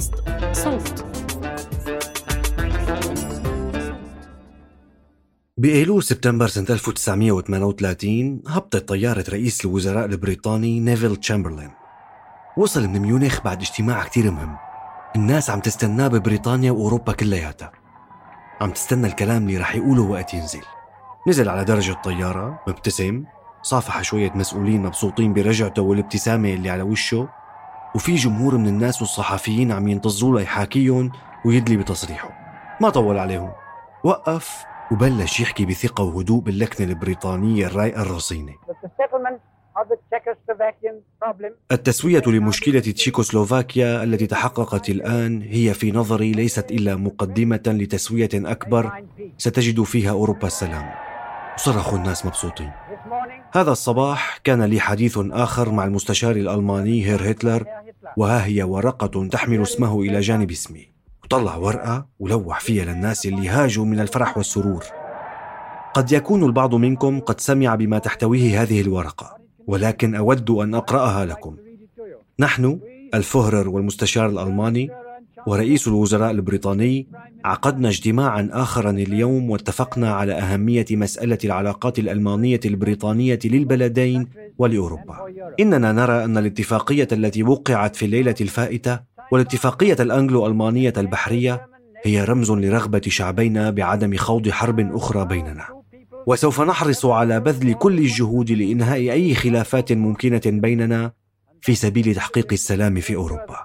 بودكاست صوت. بأيلول سبتمبر سنة 1938 هبطت طيارة رئيس الوزراء البريطاني نيفيل تشامبرلين. وصل من ميونخ بعد اجتماع كتير مهم. الناس عم تستناه ببريطانيا وأوروبا كلياتها. عم تستنى الكلام اللي رح يقوله وقت ينزل. نزل على درج الطيارة مبتسم صافح شوية مسؤولين مبسوطين برجعته والابتسامة اللي على وشه. وفي جمهور من الناس والصحفيين عم ينتظروا ليحاكيهم ويدلي بتصريحه. ما طول عليهم. وقف وبلش يحكي بثقة وهدوء باللكنة البريطانية الرايقة الرصينة. التسوية لمشكلة تشيكوسلوفاكيا التي تحققت الآن هي في نظري ليست إلا مقدمة لتسوية أكبر ستجد فيها أوروبا السلام. صرخوا الناس مبسوطين. هذا الصباح كان لي حديث آخر مع المستشار الألماني هير هتلر وها هي ورقة تحمل اسمه إلى جانب اسمي. وطلع ورقة ولوح فيها للناس اللي هاجوا من الفرح والسرور. قد يكون البعض منكم قد سمع بما تحتويه هذه الورقة ولكن أود أن أقرأها لكم. نحن الفهرر والمستشار الألماني ورئيس الوزراء البريطاني عقدنا اجتماعا آخرا اليوم واتفقنا على أهمية مسألة العلاقات الألمانية البريطانية للبلدين ولأوروبا. إننا نرى أن الاتفاقية التي وقعت في الليلة الفائتة والاتفاقية الأنجلو ألمانية البحرية هي رمز لرغبة شعبينا بعدم خوض حرب أخرى بيننا. وسوف نحرص على بذل كل الجهود لإنهاء أي خلافات ممكنة بيننا في سبيل تحقيق السلام في أوروبا.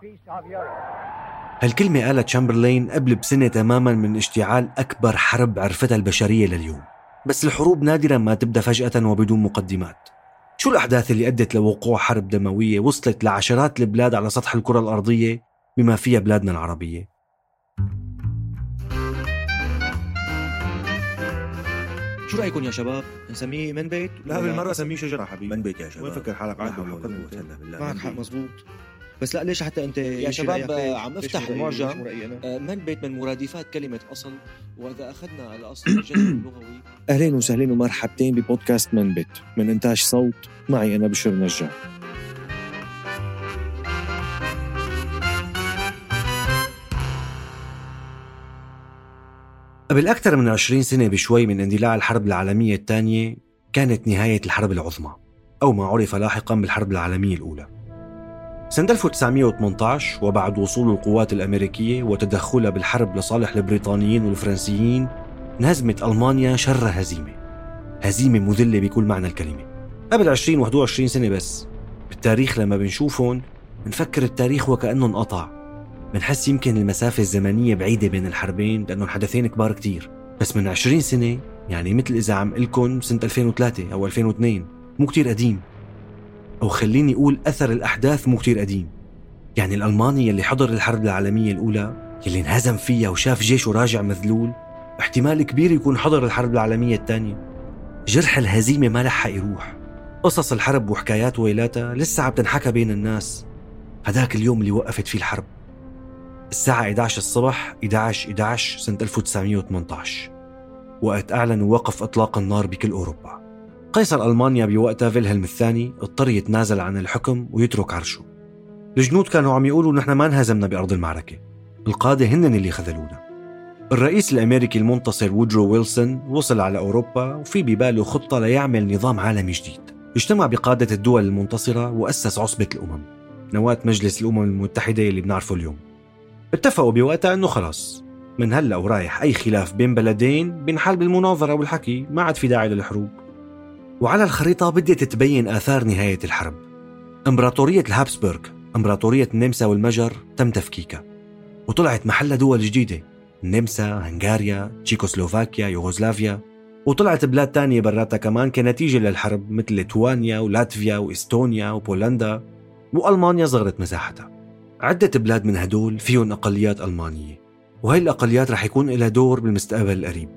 هالكلمة قالت تشامبرلين قبل بسنة تماما من اشتعال أكبر حرب عرفتها البشرية لليوم بس الحروب نادرا ما تبدأ فجأة وبدون مقدمات شو الأحداث اللي أدت لوقوع حرب دموية وصلت لعشرات البلاد على سطح الكرة الأرضية بما فيها بلادنا العربية شو رأيكم يا شباب؟ نسميه من بيت؟ لا بالمرة سميه شجرة حبيبي من بيت يا شباب وين فكر حالك بالله. معك حق. مزبوط بس لا ليش حتى أنت يا شباب؟ عم افتح؟ المعجم؟ آه، من بيت من مرادفات كلمة أصل وإذا أخذنا على أصل الجذر اللغوي أهلين وسهلين ومرحبتين ببودكاست من بيت من إنتاج صوت معي أنا بشر نجار قبل أكثر من 20 سنة بشوي من اندلاع الحرب العالمية الثانية كانت نهاية الحرب العظمى أو ما عرف لاحقا بالحرب العالمية الأولى سنة 1918 وبعد وصول القوات الأمريكية وتدخلها بالحرب لصالح البريطانيين والفرنسيين انهزمت ألمانيا شر هزيمة. هزيمة مذلة بكل معنى الكلمة. قبل 20 21 سنة بس. بالتاريخ لما بنشوفهم بنفكر التاريخ وكأنه انقطع بنحس يمكن المسافة الزمنية بعيدة بين الحربين لأنهم حدثين كبار كتير. بس من 20 سنة يعني مثل إذا عم قلكن سنة 2003 أو 2002 مو كتير قديم. أو خليني أقول أثر الأحداث مو كتير قديم. يعني الألماني يلي حضر الحرب العالمية الأولى يلي انهزم فيها وشاف جيشه راجع مذلول احتمال كبير يكون حضر الحرب العالمية الثانية. جرح الهزيمة ما لحق يروح. قصص الحرب وحكايات ويلاتها لسه عم تنحكى بين الناس. هداك اليوم اللي وقفت فيه الحرب. الساعة 11 الصبح 11 11 سنة 1918 وقت أعلنوا وقف إطلاق النار بكل أوروبا. قيصر ألمانيا بوقتها فيلهلم الثاني اضطر يتنازل عن الحكم ويترك عرشه. الجنود كانوا عم يقولوا نحن ما انهزمنا بأرض المعركة. القادة هن اللي خذلونا. الرئيس الأمريكي المنتصر وودرو ويلسون وصل على أوروبا وفي بباله خطة ليعمل نظام عالمي جديد. اجتمع بقادة الدول المنتصرة وأسس عصبة الأمم. نواة مجلس الأمم المتحدة اللي بنعرفه اليوم. اتفقوا بوقتها أنه خلاص. من هلأ ورايح أي خلاف بين بلدين بينحل بالمناظرة والحكي ما عاد في داعي للحروب. وعلى الخريطة بدأت تبين آثار نهاية الحرب. إمبراطورية الهابسبرغ إمبراطورية النمسا والمجر تم تفكيكها. وطلعت محلها دول جديدة النمسا، هنغاريا، تشيكوسلوفاكيا، يوغوسلافيا. وطلعت بلاد تانية براتها كمان كنتيجة للحرب مثل ليتوانيا ولاتفيا وإستونيا وبولندا. وألمانيا صغرت مساحتها. عدة بلاد من هدول فيهم أقليات ألمانية. وهي الأقليات رح يكون لها دور بالمستقبل القريب.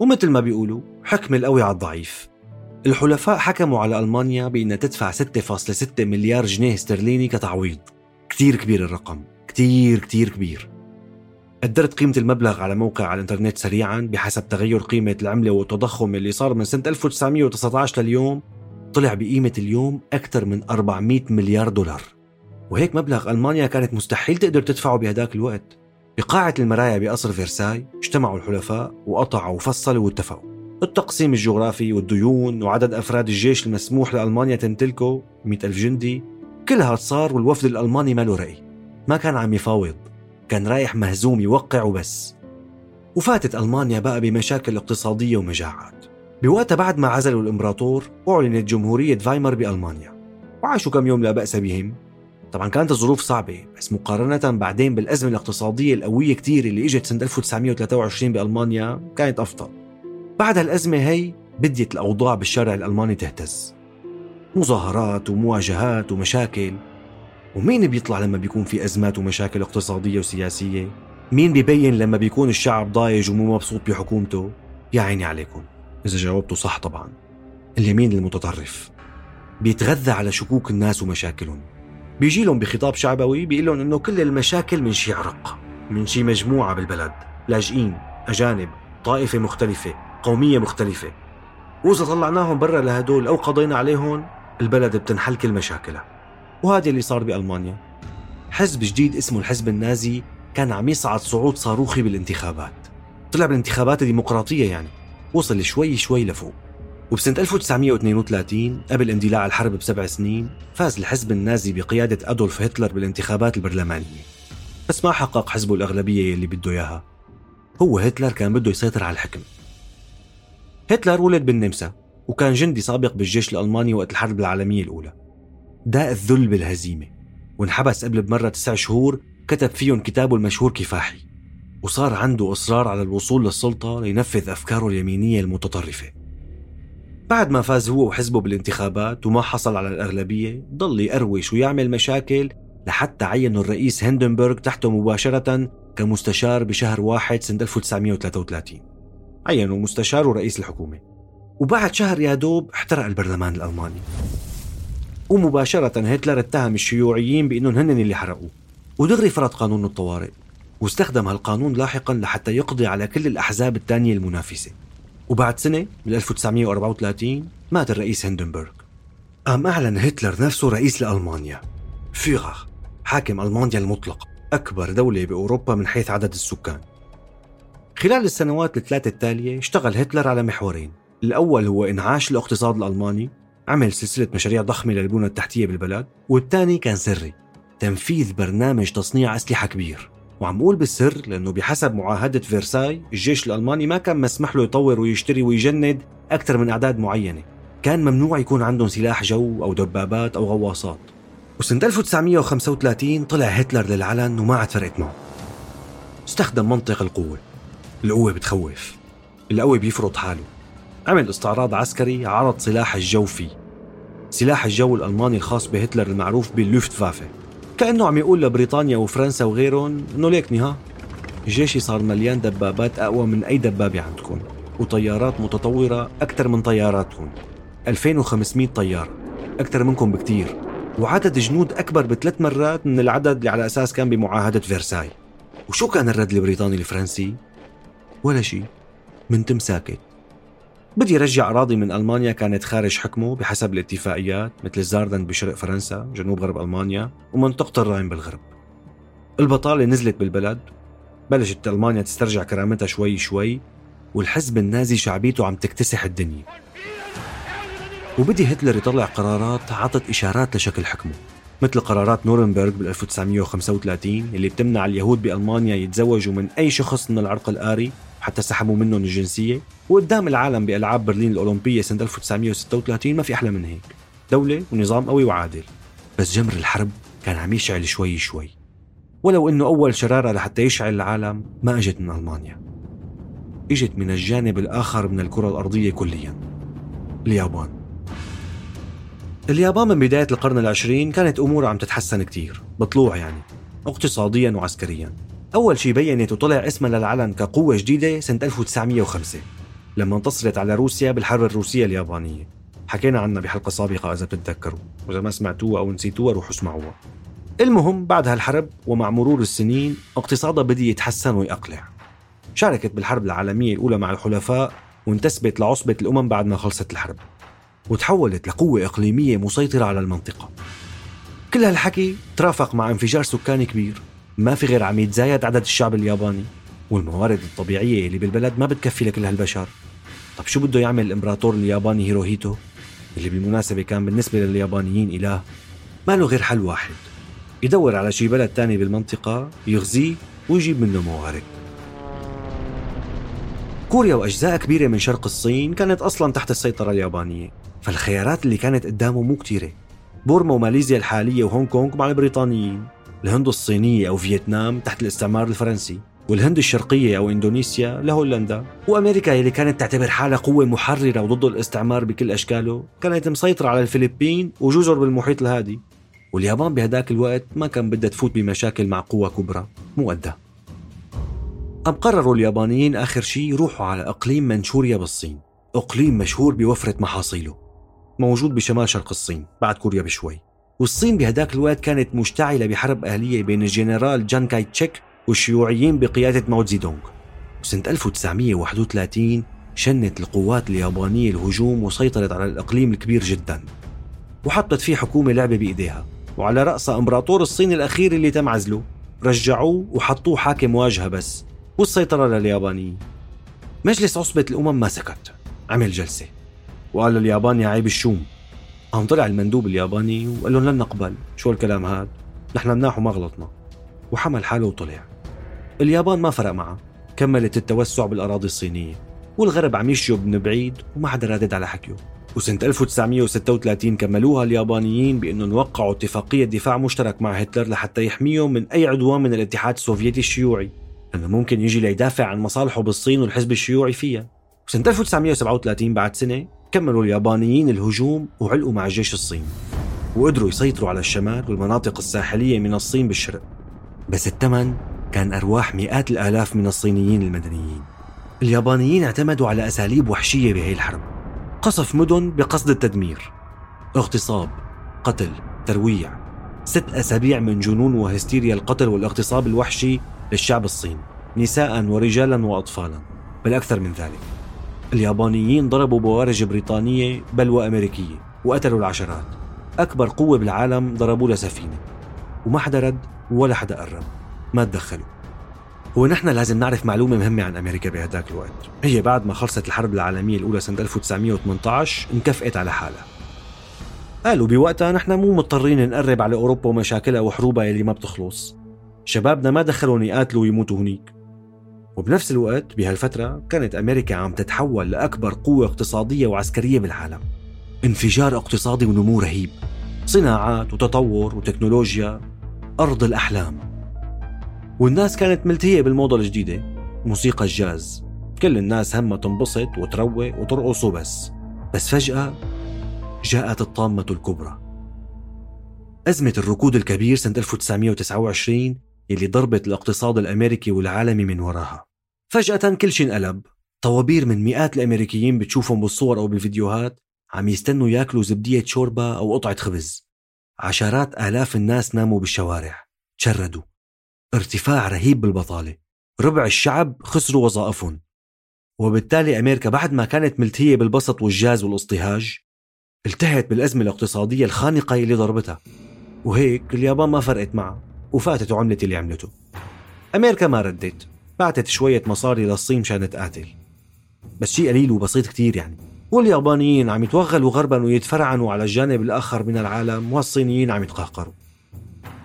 ومثل ما بيقولوا حكم القوي على الضعيف. الحلفاء حكموا على ألمانيا بأنها تدفع 6.6 مليار جنيه استرليني كتعويض. كتير كبير الرقم. كتير كتير كبير. قدرت قيمة المبلغ على موقع على الإنترنت سريعا بحسب تغير قيمة العملة والتضخم اللي صار من سنة 1919 لليوم. طلع بقيمة اليوم أكثر من 400 مليار دولار. وهيك مبلغ ألمانيا كانت مستحيل تقدر تدفعه بهداك الوقت. بقاعة المرايا بقصر فرساي اجتمعوا الحلفاء وقطعوا وفصلوا واتفقوا. التقسيم الجغرافي والديون وعدد أفراد الجيش المسموح لألمانيا تمتلكه 100 ألف جندي كلها صار والوفد الألماني ما له رأي. ما كان عم يفاوض. كان رايح مهزوم يوقع وبس. وفاتت ألمانيا بقى بمشاكل اقتصادية ومجاعات. بوقتها بعد ما عزلوا الإمبراطور أعلنت جمهورية فايمر بألمانيا. وعاشوا كم يوم لا بأس بهم. طبعا كانت الظروف صعبة بس مقارنة بعدين بالأزمة الاقتصادية القوية كتير اللي إجت سنة 1923 بألمانيا كانت أفضل. بعد الأزمة هي بديت الأوضاع بالشارع الألماني تهتز. مظاهرات ومواجهات ومشاكل. ومين بيطلع لما بيكون في أزمات ومشاكل اقتصادية وسياسية؟ مين بيبين لما بيكون الشعب ضايج ومو مبسوط بحكومته؟ يا عيني عليكم. إذا جاوبتوا صح طبعا. اليمين المتطرف. بيتغذى على شكوك الناس ومشاكلهم. بيجي لهم بخطاب شعبوي بيقول لهم إنه كل المشاكل من شي عرق من شي مجموعة بالبلد. لاجئين أجانب طائفة مختلفة. قومية مختلفة. وإذا طلعناهم برا لهدول أو قضينا عليهم البلد بتنحل كل مشاكلها. وهذا اللي صار بألمانيا. حزب جديد اسمه الحزب النازي كان عم يصعد صعود صاروخي بالانتخابات. طلع بالانتخابات الديمقراطية يعني. وصل شوي شوي لفوق. وبسنة 1932 قبل اندلاع الحرب بسبع سنين فاز الحزب النازي بقيادة أدولف هتلر بالانتخابات البرلمانية. بس ما حقق حزبه الأغلبية اللي بده إياها. هو هتلر كان بده يسيطر على الحكم. هتلر ولد بالنمسا وكان جندي سابق بالجيش الألماني وقت الحرب العالمية الأولى. داء الذل بالهزيمة وانحبس قبل بمرة تسع شهور كتب فيهم كتابه المشهور كفاحي وصار عنده إصرار على الوصول للسلطة لينفذ أفكاره اليمينية المتطرفة. بعد ما فاز هو وحزبه بالانتخابات وما حصل على الأغلبية ضل يقروش ويعمل مشاكل لحتى عينوا الرئيس هندنبرغ تحته مباشرة كمستشار بشهر واحد سنة 1933 عينوا مستشار ورئيس الحكومة. وبعد شهر يا دوب احترق البرلمان الألماني. ومباشرة هتلر اتهم الشيوعيين بأنهم هن اللي حرقوه. ودغري فرض قانون الطوارئ. واستخدم هالقانون لاحقا لحتى يقضي على كل الأحزاب الثانية المنافسة. وبعد سنة بال 1934 مات الرئيس هندنبرغ. قام أعلن هتلر نفسه رئيس لألمانيا. فيغر حاكم ألمانيا المطلق أكبر دولة بأوروبا من حيث عدد السكان. خلال السنوات الثلاثة التالية اشتغل هتلر على محورين. الأول هو إنعاش الاقتصاد الألماني عمل سلسلة مشاريع ضخمة للبنى التحتية بالبلد والثاني كان سري تنفيذ برنامج تصنيع أسلحة كبير. وعم بقول بالسر لأنه بحسب معاهدة فيرساي الجيش الألماني ما كان مسموح له يطور ويشتري ويجند أكثر من أعداد معينة. كان ممنوع يكون عندهم سلاح جو أو دبابات أو غواصات. وسنة 1935 طلع هتلر للعلن وما عاد فرقت معه. استخدم منطق القوة. القوة بتخوف. القوي بيفرض حاله. عمل استعراض عسكري عرض سلاح الجو فيه. سلاح الجو الألماني الخاص بهتلر المعروف باللوفت فافه كأنه عم يقول لبريطانيا وفرنسا وغيرهم إنه ليكني ها جيشي صار مليان دبابات أقوى من أي دبابة عندكم وطيارات متطورة أكثر من طياراتكم 2500 طيارة أكثر منكم بكتير. وعدد جنود أكبر بثلاث مرات من العدد اللي على أساس كان بمعاهدة فرساي وشو كان الرد البريطاني الفرنسي؟ ولا شيء من تم ساكت. بدي يرجع أراضي من ألمانيا كانت خارج حكمه بحسب الاتفاقيات مثل زاردن بشرق فرنسا جنوب غرب ألمانيا ومنطقة الراين بالغرب. البطالة نزلت بالبلد. بلشت ألمانيا تسترجع كرامتها شوي شوي والحزب النازي شعبيته عم تكتسح الدنيا. وبدي هتلر يطلع قرارات عطت إشارات لشكل حكمه مثل قرارات نورنبرغ بال 1935 اللي بتمنع اليهود بألمانيا يتزوجوا من أي شخص من العرق الآري. حتى سحبوا منهم الجنسية. وقدام العالم بألعاب برلين الأولمبية سنة 1936 ما في أحلى من هيك. دولة ونظام قوي وعادل. بس جمر الحرب كان عم يشعل شوي شوي. ولو إنه أول شرارة لحتى يشعل العالم ما إجت من ألمانيا. إجت من الجانب الآخر من الكرة الأرضية كليا. اليابان. اليابان من بداية القرن العشرين كانت أمورها عم تتحسن كتير. بطلوع يعني. اقتصاديا وعسكريا. أول شي بينت وطلع اسمها للعلن كقوة جديدة سنة 1905 لما انتصرت على روسيا بالحرب الروسية اليابانية. حكينا عنها بحلقة سابقة إذا بتتذكروا وإذا ما سمعتوها أو نسيتوها روحوا اسمعوها. المهم بعد هالحرب ومع مرور السنين اقتصادها بدي يتحسن ويقلع. شاركت بالحرب العالمية الأولى مع الحلفاء وانتسبت لعصبة الأمم بعد ما خلصت الحرب وتحولت لقوة إقليمية مسيطرة على المنطقة. كل هالحكي ترافق مع انفجار سكاني كبير. ما في غير عم يتزايد عدد الشعب الياباني والموارد الطبيعية اللي بالبلد ما بتكفي لكل هالبشر. طب شو بده يعمل الإمبراطور الياباني هيروهيتو اللي بالمناسبة كان بالنسبة لليابانيين إله؟ ما له غير حل واحد. يدور على شي بلد تاني بالمنطقة يغزيه ويجيب منه موارد. كوريا وأجزاء كبيرة من شرق الصين كانت أصلا تحت السيطرة اليابانية فالخيارات اللي كانت قدامه مو كتيرة. بورما وماليزيا الحالية وهونغ كونغ مع البريطانيين. الهند الصينية أو فيتنام تحت الاستعمار الفرنسي والهند الشرقية أو إندونيسيا لهولندا وأمريكا اللي كانت تعتبر حالها قوة محررة وضد الاستعمار بكل أشكاله كانت مسيطرة على الفلبين وجزر بالمحيط الهادي. واليابان بهداك الوقت ما كان بدها تفوت بمشاكل مع قوة كبرى قدها قام قرروا اليابانيين آخر شيء يروحوا على إقليم منشوريا بالصين. إقليم مشهور بوفرة محاصيله. موجود بشمال شرق الصين بعد كوريا بشوي. والصين بهداك الوقت كانت مشتعلة بحرب أهلية بين الجنرال جان كاي تشيك والشيوعيين بقيادة ماو زيدونغ وسنة 1931 شنت القوات اليابانية الهجوم وسيطرت على الإقليم الكبير جدا وحطت فيه حكومة لعبة بإيديها. وعلى رأسها إمبراطور الصين الأخير اللي تم عزله رجعوه وحطوه حاكم واجهة بس والسيطرة لليابانيين. مجلس عصبة الأمم ما سكت. عمل جلسة. وقال لليابان يا عيب الشوم. قام طلع المندوب الياباني وقال لهم لن نقبل. شو الكلام هاد؟ نحن مناح وما غلطنا. وحمل حاله وطلع. اليابان ما فرق معها كملت التوسع بالأراضي الصينية. والغرب عم يشجب من بعيد وما حدا رادد على حكيه. وسنة 1936 كملوها اليابانيين بأنهم وقعوا اتفاقية دفاع مشترك مع هتلر لحتى يحميهم من أي عدوان من الاتحاد السوفيتي الشيوعي. لأنه ممكن يجي ليدافع عن مصالحه بالصين والحزب الشيوعي فيها. وسنة 1937 بعد سنة كملوا اليابانيين الهجوم وعلقوا مع الجيش الصيني وقدروا يسيطروا على الشمال والمناطق الساحلية من الصين بالشرق. بس الثمن كان أرواح مئات الآلاف من الصينيين المدنيين. اليابانيين اعتمدوا على أساليب وحشية بهي الحرب قصف مدن بقصد التدمير. اغتصاب قتل ترويع. ست أسابيع من جنون وهستيريا القتل والاغتصاب الوحشي للشعب الصيني نساء ورجالا وأطفالا بل أكثر من ذلك. اليابانيين ضربوا بوارج بريطانية بل وأمريكية وقتلوا العشرات. أكبر قوة بالعالم ضربوا لها سفينة. وما حدا رد ولا حدا قرب. ما تدخلوا. هو نحن لازم نعرف معلومة مهمة عن أمريكا بهداك الوقت. هي بعد ما خلصت الحرب العالمية الأولى سنة 1918 انكفأت على حالها. قالوا بوقتها نحن مو مضطرين نقرب على أوروبا ومشاكلها وحروبها اللي ما بتخلص. شبابنا ما دخلهم يقاتلوا ويموتوا هنيك. وبنفس الوقت بهالفترة كانت أمريكا عم تتحول لأكبر قوة اقتصادية وعسكرية بالعالم. انفجار اقتصادي ونمو رهيب. صناعات وتطور وتكنولوجيا أرض الأحلام. والناس كانت ملتهية بالموضة الجديدة موسيقى الجاز. كل الناس همها تنبسط وتروق وترقص وبس. بس فجأة جاءت الطامة الكبرى. أزمة الركود الكبير سنة 1929 اللي ضربت الاقتصاد الأمريكي والعالمي من وراها. فجأة كل شيء انقلب. طوابير من مئات الأمريكيين بتشوفهم بالصور أو بالفيديوهات عم يستنوا ياكلوا زبدية شوربة أو قطعة خبز. عشرات آلاف الناس ناموا بالشوارع. تشردوا. ارتفاع رهيب بالبطالة. ربع الشعب خسروا وظائفهم. وبالتالي أمريكا بعد ما كانت ملتهية بالبسط والجاز والاصطهاج التهت بالأزمة الاقتصادية الخانقة اللي ضربتها. وهيك اليابان ما فرقت معها. وفاتت وعملت اللي عملته. أمريكا ما ردت. بعتت شوية مصاري للصين مشان تقاتل. بس شيء قليل وبسيط كتير يعني. واليابانيين عم يتوغلوا غربا ويتفرعنوا على الجانب الآخر من العالم والصينيين عم يتقهقروا.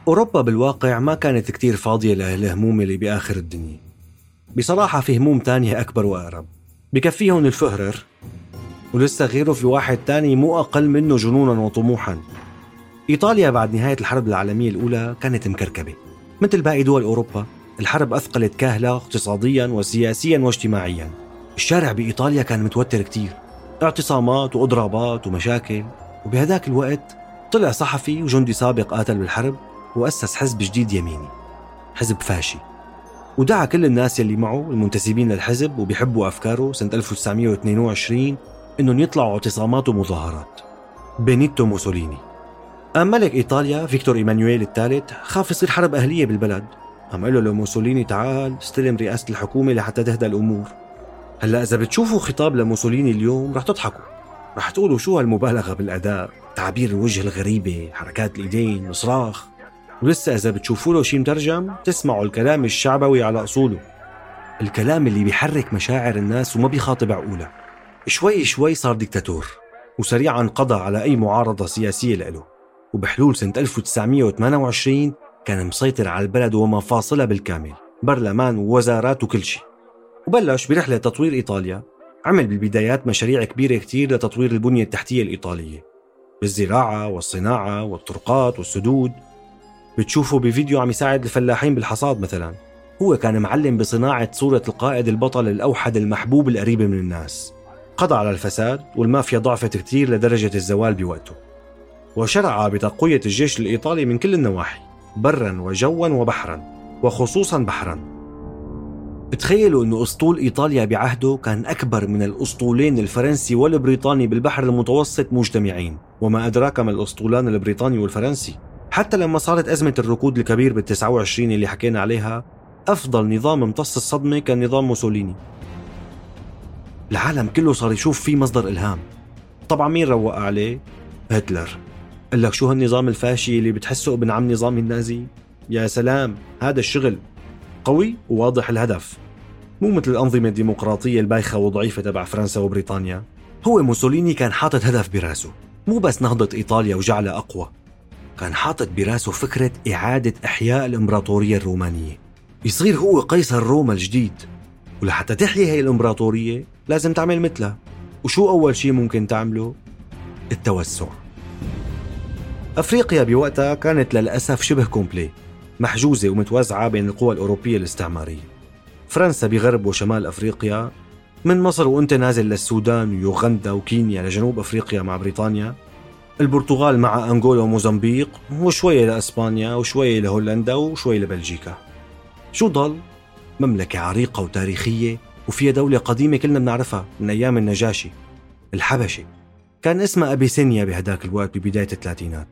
أوروبا بالواقع ما كانت كتير فاضية للهموم اللي بآخر الدنيا. بصراحة في هموم تانية أكبر وأقرب. بكفيهم الفهرر ولسه غيره في واحد تاني مو أقل منه جنونا وطموحا. إيطاليا بعد نهاية الحرب العالمية الأولى كانت مكركبة. مثل باقي دول أوروبا الحرب أثقلت كاهلة اقتصاديا وسياسيا واجتماعيا. الشارع بإيطاليا كان متوتر كتير. اعتصامات وإضرابات ومشاكل. وبهداك الوقت طلع صحفي وجندي سابق قاتل بالحرب وأسس حزب جديد يميني حزب فاشي. ودعا كل الناس يلي معه المنتسبين للحزب وبيحبوا أفكاره سنة 1922 إنهم يطلعوا اعتصامات ومظاهرات. بينيتو موسوليني. ملك إيطاليا فيكتور إيمانويل الثالث خاف يصير حرب أهلية بالبلد. قام قال له لموسوليني تعال استلم رئاسة الحكومة لحتى تهدى الأمور. هلأ إذا بتشوفوا خطاب لموسوليني اليوم رح تضحكوا. رح تقولوا شو هالمبالغة بالأداء تعابير الوجه الغريبة حركات الإيدين الصراخ ولسه إذا بتشوفوا له شيء مترجم تسمعوا الكلام الشعبوي على أصوله. الكلام اللي بيحرك مشاعر الناس وما بيخاطب عقولها شوي شوي صار ديكتاتور وسريعا قضى على أي معارضة سياسية له وبحلول سنة 1928 كان مسيطر على البلد ومفاصلها بالكامل برلمان ووزارات وكل شيء. وبلش برحلة تطوير إيطاليا. عمل بالبدايات مشاريع كبيرة كتير لتطوير البنية التحتية الإيطالية. بالزراعة والصناعة والطرقات والسدود. بتشوفه بفيديو عم يساعد الفلاحين بالحصاد مثلا. هو كان معلم بصناعة صورة القائد البطل الأوحد المحبوب القريب من الناس. قضى على الفساد والمافيا ضعفت كتير لدرجة الزوال بوقته. وشرع بتقوية الجيش الإيطالي من كل النواحي برا وجوا وبحرا وخصوصا بحرا. تخيلوا إنه أسطول إيطاليا بعهده كان أكبر من الأسطولين الفرنسي والبريطاني بالبحر المتوسط مجتمعين وما أدراك ما الأسطولان البريطاني والفرنسي. حتى لما صارت أزمة الركود الكبير بال 29 اللي حكينا عليها أفضل نظام امتص الصدمة كان نظام موسوليني. العالم كله صار يشوف فيه مصدر إلهام. طبعا مين روق عليه؟ هتلر. قال لك شو هالنظام الفاشي اللي بتحسه ابن عم نظام النازي؟ يا سلام هذا الشغل قوي وواضح الهدف. مو مثل الأنظمة الديمقراطية البايخة وضعيفة تبع فرنسا وبريطانيا. هو موسوليني كان حاطط هدف براسه مو بس نهضة إيطاليا وجعلها أقوى كان حاطط براسه فكرة إعادة إحياء الإمبراطورية الرومانية. يصير هو قيصر روما الجديد ولحتى تحيي هي الإمبراطورية لازم تعمل مثلها. وشو أول شيء ممكن تعمله؟ التوسع. أفريقيا بوقتها كانت للأسف شبه كومبلي محجوزة ومتوزعة بين القوى الأوروبية الاستعمارية. فرنسا بغرب وشمال أفريقيا من مصر وأنت نازل للسودان ويوغندا وكينيا لجنوب أفريقيا مع بريطانيا البرتغال مع أنغولا وموزمبيق وشوية لأسبانيا وشوية لهولندا وشوية لبلجيكا. شو ضل؟ مملكة عريقة وتاريخية وفيها دولة قديمة كلنا بنعرفها من أيام النجاشي الحبشة كان اسمها أبيسينيا بهداك الوقت ببداية الثلاثينات.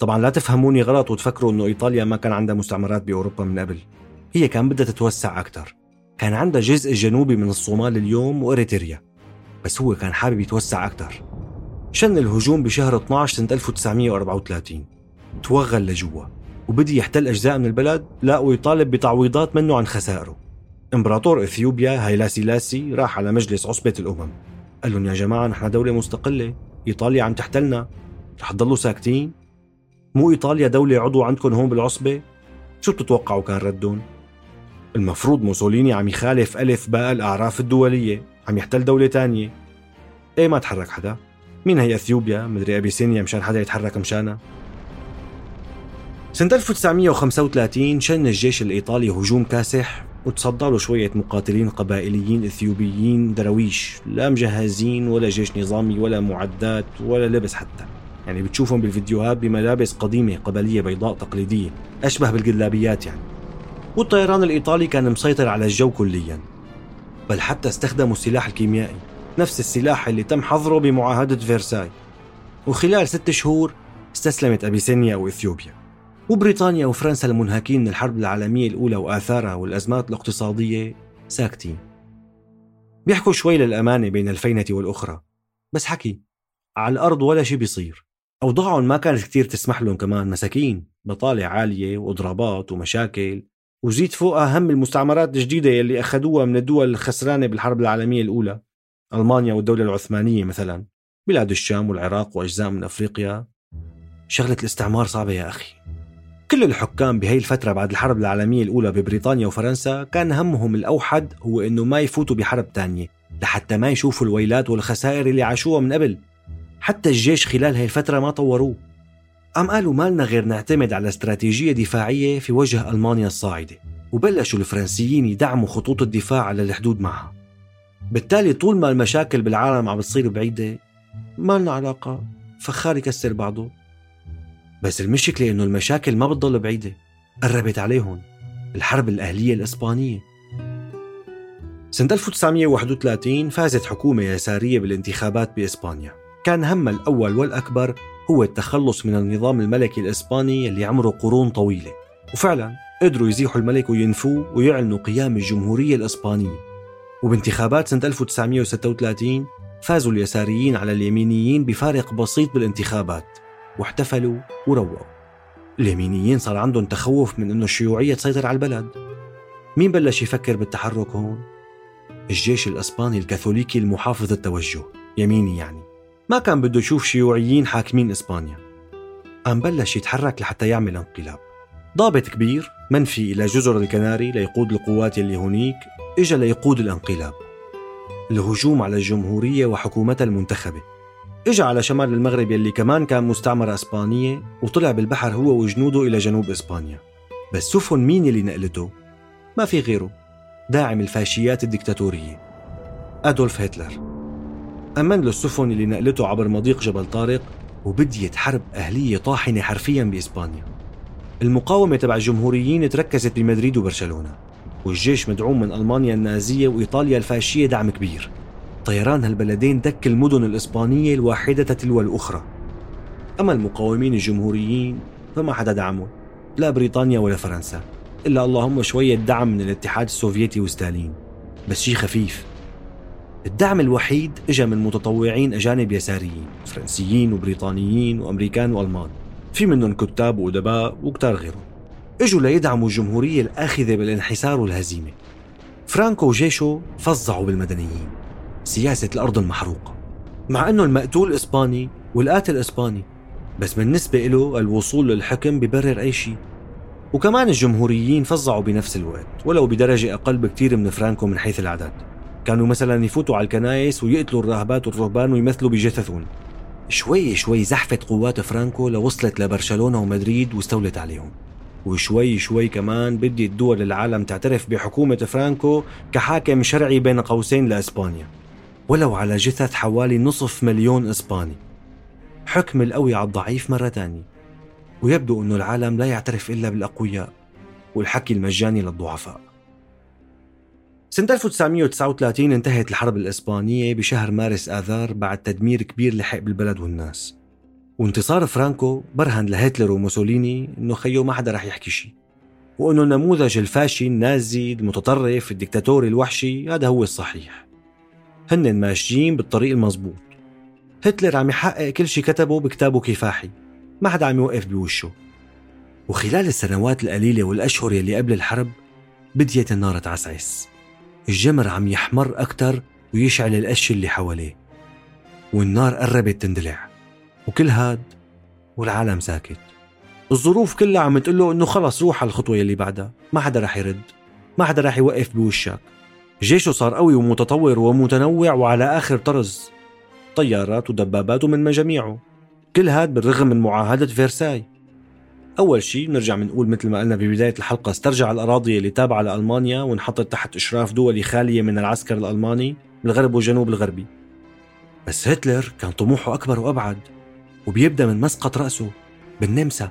طبعا لا تفهموني غلط وتفكروا إنه إيطاليا ما كان عندها مستعمرات بأوروبا من قبل. هي كان بدها تتوسع أكثر كان عندها جزء جنوبي من الصومال اليوم وإريتريا. بس هو كان حابب يتوسع أكثر شن الهجوم بشهر 12 سنة 1934 توغل لجوا. وبدي يحتل أجزاء من البلد لا ويطالب بتعويضات منه عن خسائره. إمبراطور إثيوبيا هايلا سيلاسي راح على مجلس عصبة الأمم. قال لهم يا جماعة نحن دولة مستقلة. إيطاليا عم تحتلنا. رح تضلوا ساكتين. مو إيطاليا دولة عضو عندكم هون بالعصبة؟ شو بتتوقعوا كان ردهم؟ المفروض موسوليني عم يخالف ألف باء الأعراف الدولية عم يحتل دولة تانية. إيه ما تحرك حدا؟ مين هي إثيوبيا؟ مدري أبيسينيا مشان حدا يتحرك مشانها؟ سنة 1935 شن الجيش الإيطالي هجوم كاسح وتصدى له شوية مقاتلين قبائليين إثيوبيين درويش لا مجهزين ولا جيش نظامي ولا معدات ولا لبس حتى. يعني بتشوفهم بالفيديوهات بملابس قديمة قبلية بيضاء تقليدية. أشبه بالجلابيات يعني. والطيران الإيطالي كان مسيطر على الجو كليا. بل حتى استخدموا السلاح الكيميائي. نفس السلاح اللي تم حظره بمعاهدة فيرساي. وخلال ست شهور استسلمت أبيسينيا وإثيوبيا. وبريطانيا وفرنسا المنهكين من الحرب العالمية الأولى وآثارها والأزمات الاقتصادية ساكتين. بيحكوا شوي للأمانة بين الفينة والأخرى. بس حكي على الأرض ولا شي بيصير. أوضاعهم ما كانت كتير تسمح لهم كمان. مساكين بطالة عالية وإضرابات ومشاكل. وزيد فوقها هم المستعمرات الجديدة يلي أخذوها من الدول الخسرانة بالحرب العالمية الأولى ألمانيا والدولة العثمانية مثلا. بلاد الشام والعراق وأجزاء من أفريقيا. شغلة الاستعمار صعبة يا أخي. كل الحكام بهي الفترة بعد الحرب العالمية الأولى ببريطانيا وفرنسا كان همهم الأوحد هو إنه ما يفوتوا بحرب تانية لحتى ما يشوفوا الويلات والخسائر اللي عاشوها من قبل. حتى الجيش خلال هاي الفترة ما طوروه. قام قالوا ما لنا غير نعتمد على استراتيجية دفاعية في وجه ألمانيا الصاعدة وبلشوا الفرنسيين يدعموا خطوط الدفاع على الحدود معها. بالتالي طول ما المشاكل بالعالم عم بتصير بعيدة ما لنا علاقة فخار يكسر بعضه. بس المشكلة إنه المشاكل ما بتضل بعيدة قربت عليهم الحرب الأهلية الإسبانية. سنة 1931 فازت حكومة يسارية بالانتخابات بإسبانيا. كان همها الأول والأكبر هو التخلص من النظام الملكي الإسباني اللي عمره قرون طويلة. وفعلا قدروا يزيحوا الملك وينفوه ويعلنوا قيام الجمهورية الإسبانية. وبانتخابات سنة 1936 فازوا اليساريين على اليمينيين بفارق بسيط بالانتخابات واحتفلوا وروقوا اليمينيين صار عندهم تخوف من إنه الشيوعية تسيطر على البلد. مين بلش يفكر بالتحرك هون؟ الجيش الإسباني الكاثوليكي المحافظ التوجه يميني يعني. ما كان بده يشوف شيوعيين حاكمين إسبانيا. قام بلش يتحرك لحتى يعمل انقلاب. ضابط كبير منفي إلى جزر الكناري ليقود القوات اللي هونيك إجا ليقود الانقلاب. الهجوم على الجمهورية وحكومتها المنتخبة. اجى على شمال المغرب يلي كمان كان مستعمرة إسبانية وطلع بالبحر هو وجنوده إلى جنوب إسبانيا. بس سفن مين اللي نقلته؟ ما في غيره. داعم الفاشيات الدكتاتورية. أدولف هتلر. أمن له السفن اللي نقلته عبر مضيق جبل طارق وبديت حرب أهلية طاحنة حرفيا بإسبانيا. المقاومة تبع الجمهوريين تركزت بمدريد وبرشلونة والجيش مدعوم من ألمانيا النازية وإيطاليا الفاشية دعم كبير. طيران هالبلدين دك المدن الإسبانية الواحدة تلو الأخرى. أما المقاومين الجمهوريين فما حدا دعمهم لا بريطانيا ولا فرنسا. إلا اللهم شوية دعم من الاتحاد السوفيتي وستالين. بس شي خفيف الدعم الوحيد اجى من متطوعين أجانب يساريين فرنسيين وبريطانيين وأمريكان وألمان في منهم كتاب وأدباء وكتار غيرهم. إجوا ليدعموا الجمهورية الآخذة بالانحسار والهزيمة. فرانكو وجيشه فظعوا بالمدنيين. سياسة الأرض المحروقة. مع أنه المقتول إسباني والقاتل إسباني بس بالنسبة له الوصول للحكم ببرر أي شيء وكمان الجمهوريين فظعوا بنفس الوقت ولو بدرجة أقل بكتير من فرانكو من حيث العدد. كانوا مثلا يفوتوا على الكنايس ويقتلوا الراهبات والرهبان ويمثلوا بجثثهم شوي شوي زحفت قوات فرانكو لوصلت لبرشلونة ومدريد واستولت عليهم. وشوي شوي كمان بدت دول العالم تعترف بحكومة فرانكو كحاكم شرعي بين قوسين لإسبانيا. ولو على جثث حوالي نصف مليون إسباني. حكم القوي على الضعيف مرة تانية. ويبدو أنه العالم لا يعترف إلا بالأقوياء والحكي المجاني للضعفاء. سنة 1939 انتهت الحرب الإسبانية بشهر مارس آذار بعد تدمير كبير لحق بالبلد والناس. وانتصار فرانكو برهن لهتلر وموسوليني إنه خيو ما حدا رح يحكي شيء وإنه النموذج الفاشي النازي المتطرف الدكتاتوري الوحشي هذا هو الصحيح. هن ماشيين بالطريق المزبوط. هتلر عم يحقق كل شيء كتبه بكتابه كفاحي. ما حدا عم يوقف بوشه. وخلال السنوات القليلة والأشهر يلي قبل الحرب بديت النار تعسعس. الجمر عم يحمر أكتر ويشعل القش اللي حواليه والنار قربت تندلع وكل هاد والعالم ساكت. الظروف كلها عم تقول له إنه خلص روح على الخطوة يلي بعدها ما حدا رح يرد ما حدا رح يوقف بوشك. جيشه صار قوي ومتطور ومتنوع وعلى آخر طرز طيارات ودبابات ومن مجاميعه. كل هاد بالرغم من معاهدة فيرساي. أول شيء نرجع بنقول مثل ما قلنا ببداية الحلقة استرجع الأراضي اللي تابعة لألمانيا وانحطت تحت إشراف دولي خالية من العسكر الألماني بالغرب والجنوب الغربي. بس هتلر كان طموحه أكبر وأبعد وبيبدأ من مسقط رأسه بالنمسا.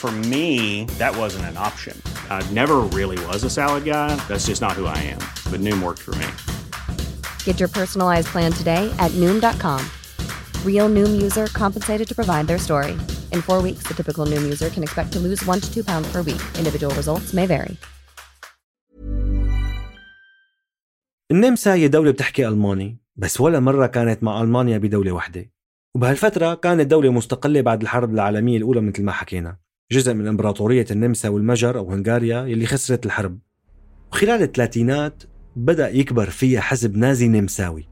For me, that wasn't an option. I never really was a salad guy. That's just not who I am. But Noom worked for me. Get your personalized plan today at Noom.com. Real Noom user compensated to provide their story. In four weeks, the typical Noom user can expect to lose one to two pounds per week. Individual results may vary. النمسا هي دولة بتحكي ألماني بس ولا مرة كانت مع ألمانيا بدولة واحدة وبهالفترة كانت دولة مستقلة بعد الحرب العالمية الأولى مثل ما حكينا جزء من إمبراطورية النمسا والمجر أو هنغاريا يلي خسرت الحرب. وخلال الثلاثينات بدأ يكبر فيها حزب نازي نمساوي.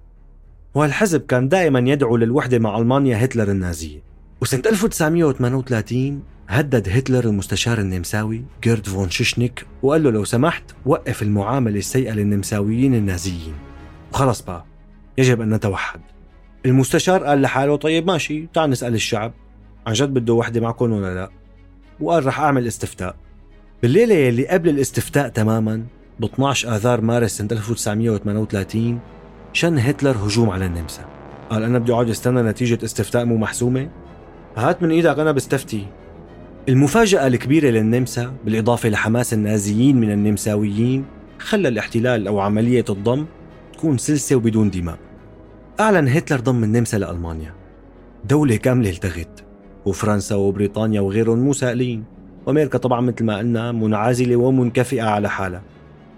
وهالحزب كان دائما يدعو للوحدة مع ألمانيا هتلر النازية. وسنة 1938 هدد هتلر المستشار النمساوي كورت فون شوشنيغ وقال له لو سمحت وقف المعاملة السيئة للنمساويين النازيين. وخلص بقى. يجب أن نتوحد. المستشار قال لحاله طيب ماشي تعال نسأل الشعب. عن جد بده وحدة معكم ولا لا؟ وقال رح أعمل استفتاء. بالليلة يلي قبل الاستفتاء تماما ب 12 آذار مارس سنة 1938 شن هتلر هجوم على النمسا. قال أنا بدي أقعد استنى نتيجة استفتاء مو محسومة. هات من إيدك أنا بستفتي. المفاجأة الكبيرة للنمسا بالإضافة لحماس النازيين من النمساويين خلى الاحتلال أو عملية الضم تكون سلسة وبدون دماء. أعلن هتلر ضم النمسا لألمانيا. دولة كاملة التغت. وفرنسا وبريطانيا وغيرهم مو سائلين. وأمريكا طبعا مثل ما قلنا منعزلة ومنكفئة على حالها.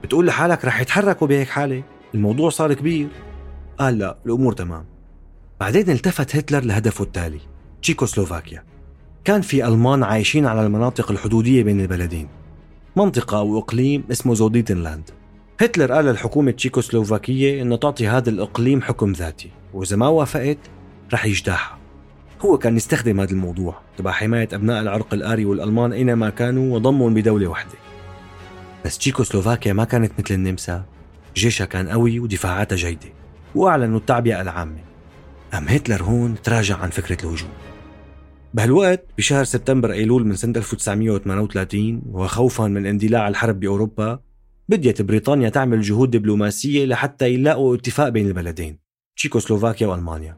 بتقول لحالك رح يتحركوا بهيك حالة؟ الموضوع صار كبير. قال لا الأمور تمام. بعدين التفت هتلر لهدفه التالي تشيكوسلوفاكيا. كان في ألمان عايشين على المناطق الحدودية بين البلدين. منطقة أو إقليم اسمه زوديتنلاند. هتلر قال للحكومة تشيكوسلوفاكية أنه تعطي هذا الإقليم حكم ذاتي وإذا ما وافقت رح يجتاحها هو كان يستخدم هذا الموضوع تبع حماية أبناء العرق الآري والألمان أينما كانوا وضمهم بدولة واحدة. بس تشيكوسلوفاكيا ما كانت مثل النمسا. جيشها كان قوي ودفاعاتها جيدة. وأعلنوا التعبئة العامة. أم هتلر هون تراجع عن فكرة الهجوم. بهالوقت بشهر سبتمبر أيلول من سنة 1938 وخوفا من اندلاع الحرب بأوروبا بديت بريطانيا تعمل جهود دبلوماسية لحتى يلاقوا اتفاق بين البلدين تشيكوسلوفاكيا وألمانيا.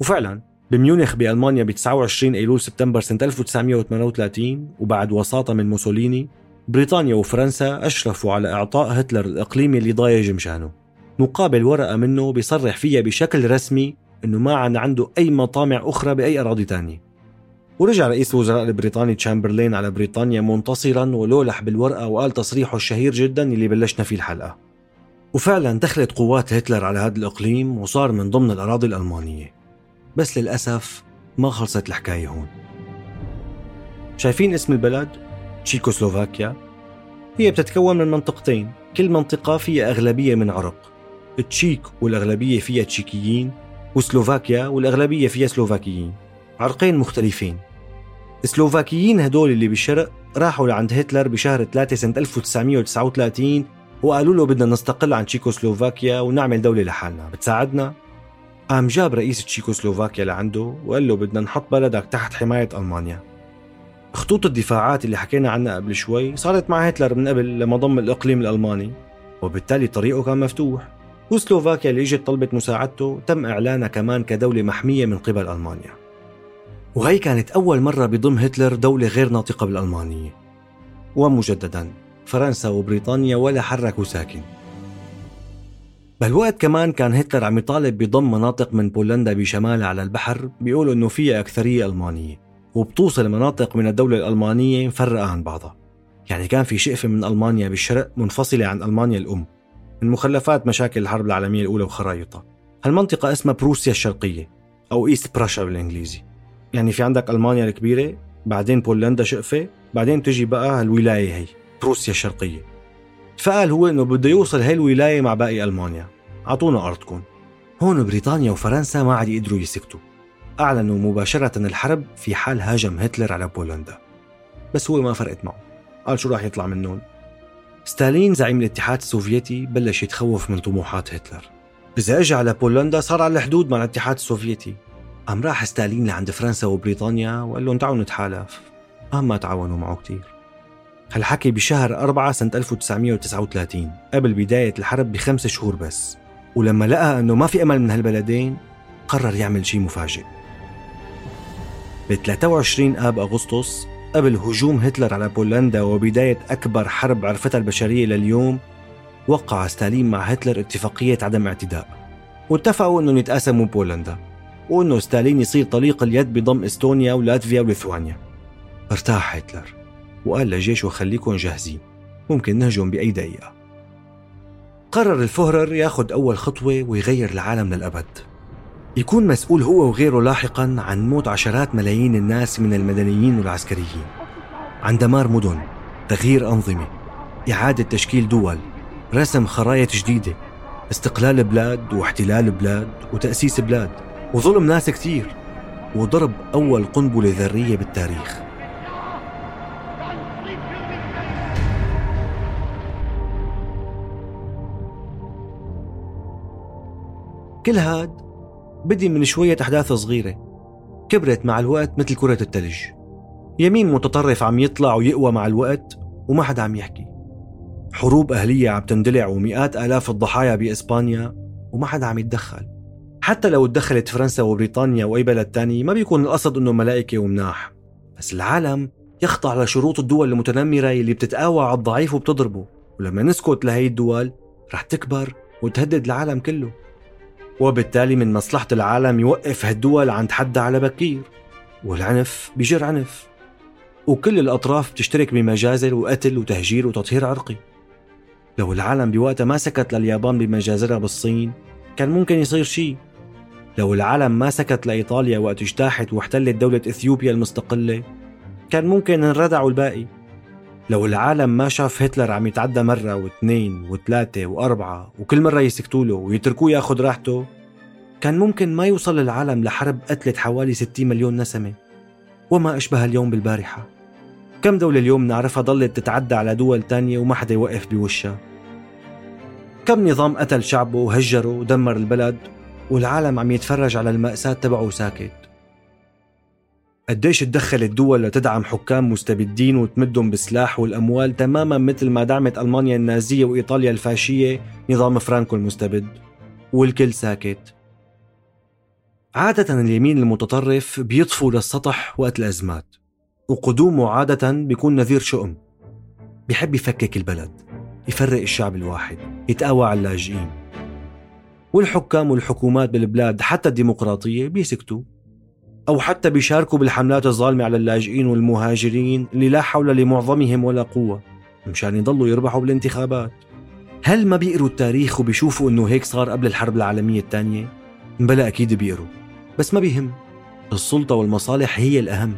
وفعلا بميونخ بألمانيا ب 29 أيلول سبتمبر سنة 1938 وبعد وساطة من موسوليني بريطانيا وفرنسا أشرفوا على إعطاء هتلر الإقليم اللي ضايج مشانه مقابل ورقة منه بيصرح فيها بشكل رسمي أنه ما عن عنده أي مطامع أخرى بأي أراضي تانية. ورجع رئيس الوزراء البريطاني تشامبرلين على بريطانيا منتصرا ولولح بالورقة وقال تصريحه الشهير جدا اللي بلشنا فيه الحلقة. وفعلا دخلت قوات هتلر على هذا الإقليم وصار من ضمن الأراضي الألمانية. بس للأسف ما خلصت الحكاية هون. شايفين اسم البلد؟ تشيكوسلوفاكيا. هي بتتكون من منطقتين كل منطقة فيها أغلبية من عرق التشيك والأغلبية فيها تشيكيين وسلوفاكيا والأغلبية فيها سلوفاكيين. عرقين مختلفين. السلوفاكيين هدول اللي بالشرق راحوا لعند هتلر بشهر 3 سنة 1939 وقالوا له بدنا نستقل عن تشيكوسلوفاكيا ونعمل دولة لحالنا. بتساعدنا؟ قام جاب رئيس تشيكوسلوفاكيا لعنده وقال له بدنا نحط بلدك تحت حماية ألمانيا. خطوط الدفاعات اللي حكينا عنها قبل شوي صارت مع هتلر من قبل لما ضم الإقليم الألماني وبالتالي طريقه كان مفتوح. وسلوفاكيا اللي إجت طلبت مساعدته تم إعلانها كمان كدولة محمية من قبل ألمانيا. وهي كانت أول مرة بضم هتلر دولة غير ناطقة بالألمانية. ومجددا فرنسا وبريطانيا ولا حركوا ساكن. بهالوقت كمان كان هتلر عم يطالب بضم مناطق من بولندا بشمالها على البحر بيقولوا إنه فيها أكثرية ألمانية وبتوصل مناطق من الدولة الألمانية مفرقة عن بعضها. يعني كان في شقفة من ألمانيا بالشرق منفصلة عن ألمانيا الأم من مخلفات مشاكل الحرب العالمية الأولى وخرايطها هالمنطقة اسمها بروسيا الشرقية أو East Prussia بالإنجليزي. يعني في عندك ألمانيا الكبيرة بعدين بولندا شقفة بعدين تجي بقى هالولاية هي بروسيا الشرقية. فقال هو إنه بده يوصل هاي الولاية مع باقي ألمانيا. أعطونا أرضكم. هون بريطانيا وفرنسا ما عاد يقدروا يسكتوا. أعلنوا مباشرة الحرب في حال هاجم هتلر على بولندا. بس هو ما فرقت معه. قال شو راح يطلع منهم ستالين زعيم الاتحاد السوفيتي بلش يتخوف من طموحات هتلر. إذا اجى على بولندا صار على الحدود مع الاتحاد السوفيتي. قام راح ستالين لعند فرنسا وبريطانيا وقال لهم تعالوا نتحالف. قام ما تعاونوا معه كتير. هالحكي بشهر 4 سنة 1939 قبل بداية الحرب بخمس شهور بس. ولما لقى أنه ما في أمل من هالبلدين قرر يعمل شيء مفاجئ. ب 23 آب أغسطس قبل هجوم هتلر على بولندا وبداية أكبر حرب عرفتها البشرية لليوم وقع ستالين مع هتلر اتفاقية عدم اعتداء. واتفقوا أنهم يتقاسموا بولندا وأنه ستالين يصير طليق اليد بضم إستونيا ولاتفيا وليثوانيا. ارتاح هتلر. وقال لجيشه خليكم جاهزين. ممكن نهجم بأي دقيقة. قرر الفهرر ياخذ أول خطوة ويغير العالم للأبد. يكون مسؤول هو وغيره لاحقا عن موت عشرات ملايين الناس من المدنيين والعسكريين. عن دمار مدن تغيير أنظمة إعادة تشكيل دول رسم خرايط جديدة استقلال بلاد واحتلال بلاد وتأسيس بلاد وظلم ناس كثير وضرب أول قنبلة ذرية بالتاريخ. كل هاد بدي من شوية أحداث صغيرة. كبرت مع الوقت مثل كرة التلج. يمين متطرف عم يطلع ويقوى مع الوقت وما حدا عم يحكي. حروب أهلية عم تندلع ومئات آلاف الضحايا بإسبانيا وما حدا عم يتدخل. حتى لو تدخلت فرنسا وبريطانيا وأي بلد تاني ما بيكون القصد إنه ملائكة ومناح. بس العالم يخضع لشروط الدول المتنمرة اللي بتتقاوى على الضعيف وبتضربه. ولما نسكت لهي الدول رح تكبر وتهدد العالم كله. وبالتالي من مصلحة العالم يوقف هالدول عند حدها على بكير. والعنف بيجر عنف. وكل الأطراف بتشترك بمجازر وقتل وتهجير وتطهير عرقي. لو العالم بوقتها ما سكت لليابان بمجازرها بالصين كان ممكن يصير شيء لو العالم ما سكت لإيطاليا وقت اجتاحت واحتلت دولة إثيوبيا المستقلة كان ممكن انردعوا الباقي. لو العالم ما شاف هتلر عم يتعدى مرة واثنين وثلاثة وأربعة وكل مرة يسكتوا له ويتركوه ياخد راحته كان ممكن ما يوصل العالم لحرب قتلت حوالي 60 مليون نسمة. وما أشبه اليوم بالبارحة. كم دولة اليوم نعرفها ضلت تتعدى على دول تانية وما حدا يوقف بوشها. كم نظام قتل شعبه وهجره ودمر البلد والعالم عم يتفرج على المأساة تبعه ساكت. قديش تدخلت دول لتدعم حكام مستبدين وتمدهم بالسلاح والأموال تماما مثل ما دعمت ألمانيا النازية وإيطاليا الفاشية نظام فرانكو المستبد. والكل ساكت. عادة اليمين المتطرف بيطفو للسطح وقت الأزمات وقدومه عادة بيكون نذير شؤم. بيحب يفكك البلد يفرق الشعب الواحد يتقاوى على اللاجئين. والحكام والحكومات بالبلاد حتى الديمقراطية بيسكتوا. أو حتى بيشاركوا بالحملات الظالمة على اللاجئين والمهاجرين اللي لا حول لمعظمهم ولا قوة مشان يضلوا يربحوا بالانتخابات. هل ما بيقروا التاريخ وبيشوفوا إنه هيك صار قبل الحرب العالمية الثانية؟ بلا أكيد بيقروا بس ما بيهم. السلطة والمصالح هي الأهم.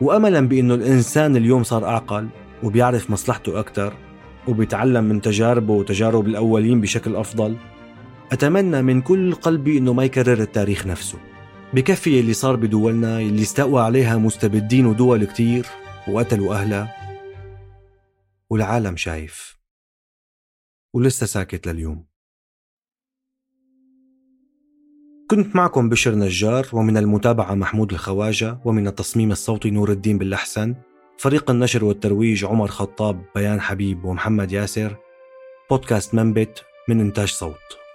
وأملا بأنه الإنسان اليوم صار أعقل وبيعرف مصلحته أكثر وبيتعلم من تجاربه وتجارب الأولين بشكل أفضل. أتمنى من كل قلبي أنه ما يكرر التاريخ نفسه. بكفي اللي صار بدولنا اللي استقوى عليها مستبدين ودول كتير وقتلوا أهلها. والعالم شايف. ولسه ساكت لليوم. كنت معكم بشر نجار ومن المتابعة محمود الخواجة ومن التصميم الصوتي نور الدين بالأحسن فريق النشر والترويج عمر خطاب بيان حبيب ومحمد ياسر بودكاست منبت من إنتاج صوت.